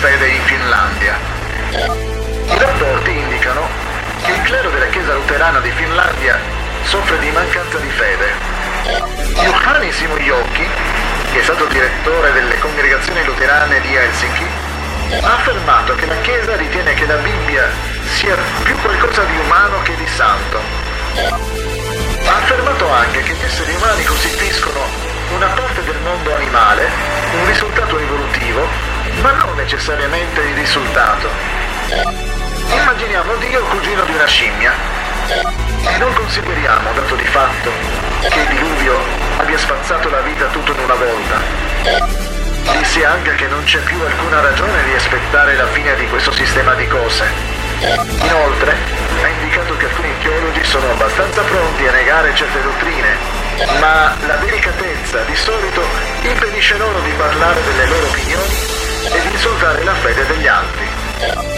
fede in Finlandia. I rapporti indicano che il clero della Chiesa luterana di Finlandia soffre di mancanza di fede. Juhani Simojoki, che è stato direttore delle congregazioni luterane di Helsinki, ha affermato che la Chiesa ritiene che la Bibbia sia più qualcosa di umano che di santo. Ha affermato anche che gli esseri umani costituiscono una parte del mondo animale, un risultato necessariamente il risultato. Immaginiamo Dio cugino di una scimmia e non consideriamo, dato di fatto, che il diluvio abbia spazzato la vita tutto in una volta. Disse anche che non c'è più alcuna ragione di aspettare la fine di questo sistema di cose. Inoltre, ha indicato che alcuni teologi sono abbastanza pronti a negare certe dottrine, ma la delicatezza di solito impedisce loro di parlare delle loro opinioni e la fede degli altri.